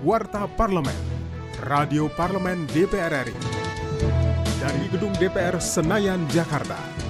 Warta Parlemen, Radio Parlemen DPR RI. Dari Gedung DPR Senayan, Jakarta.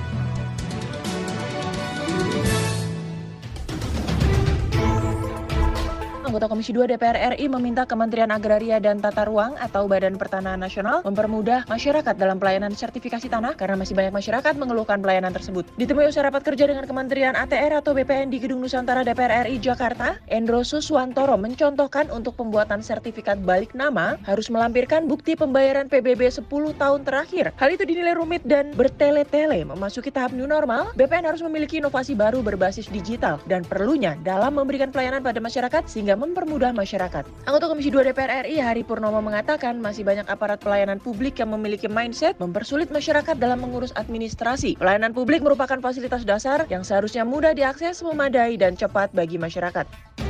Anggota Komisi 2 DPR RI meminta Kementerian Agraria dan Tata Ruang atau Badan Pertanahan Nasional mempermudah masyarakat dalam pelayanan sertifikasi tanah karena masih banyak masyarakat mengeluhkan pelayanan tersebut. Ditemui usai rapat kerja dengan Kementerian ATR atau BPN di Gedung Nusantara DPR RI Jakarta, Endro Suswantoro mencontohkan untuk pembuatan sertifikat balik nama harus melampirkan bukti pembayaran PBB 10 tahun terakhir. Hal itu dinilai rumit dan bertele-tele. Memasuki tahap new normal, BPN harus memiliki inovasi baru berbasis digital dan perlunya dalam memberikan pelayanan pada masyarakat sehingga mempermudah masyarakat. Anggota Komisi 2 DPR RI Hari Purnomo mengatakan masih banyak aparat pelayanan publik yang memiliki mindset mempersulit masyarakat dalam mengurus administrasi. Pelayanan publik merupakan fasilitas dasar yang seharusnya mudah diakses, memadai, dan cepat bagi masyarakat.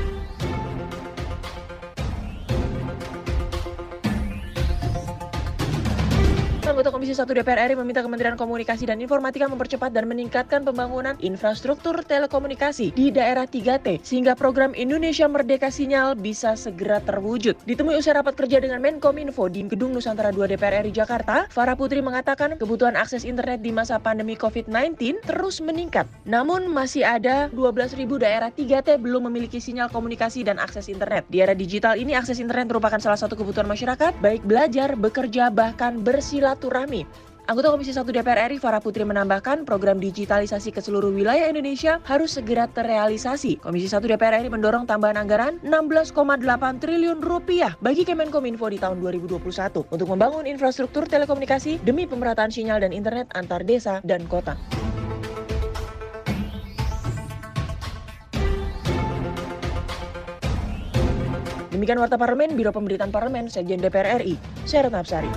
Anggota Komisi 1 DPR RI meminta Kementerian Komunikasi dan Informatika mempercepat dan meningkatkan pembangunan infrastruktur telekomunikasi di daerah 3T sehingga program Indonesia Merdeka Sinyal bisa segera terwujud. Ditemui usai rapat kerja dengan Menkominfo di Gedung Nusantara 2 DPR RI Jakarta, Farah Putri mengatakan kebutuhan akses internet di masa pandemi COVID-19 terus meningkat. Namun masih ada 12.000 daerah 3T belum memiliki sinyal komunikasi dan akses internet. Di era digital ini akses internet merupakan salah satu kebutuhan masyarakat, baik belajar, bekerja, bahkan bersilaturahmi silaturahmi. Anggota Komisi 1 DPR RI Farah Putri menambahkan program digitalisasi ke seluruh wilayah Indonesia harus segera terrealisasi. Komisi 1 DPR RI mendorong tambahan anggaran 16,8 triliun rupiah bagi Kemenkominfo di tahun 2021 untuk membangun infrastruktur telekomunikasi demi pemerataan sinyal dan internet antar desa dan kota. Demikian Warta Parlemen, Biro Pemberitaan Parlemen, Sekjen DPR RI, Saya Retnapsari.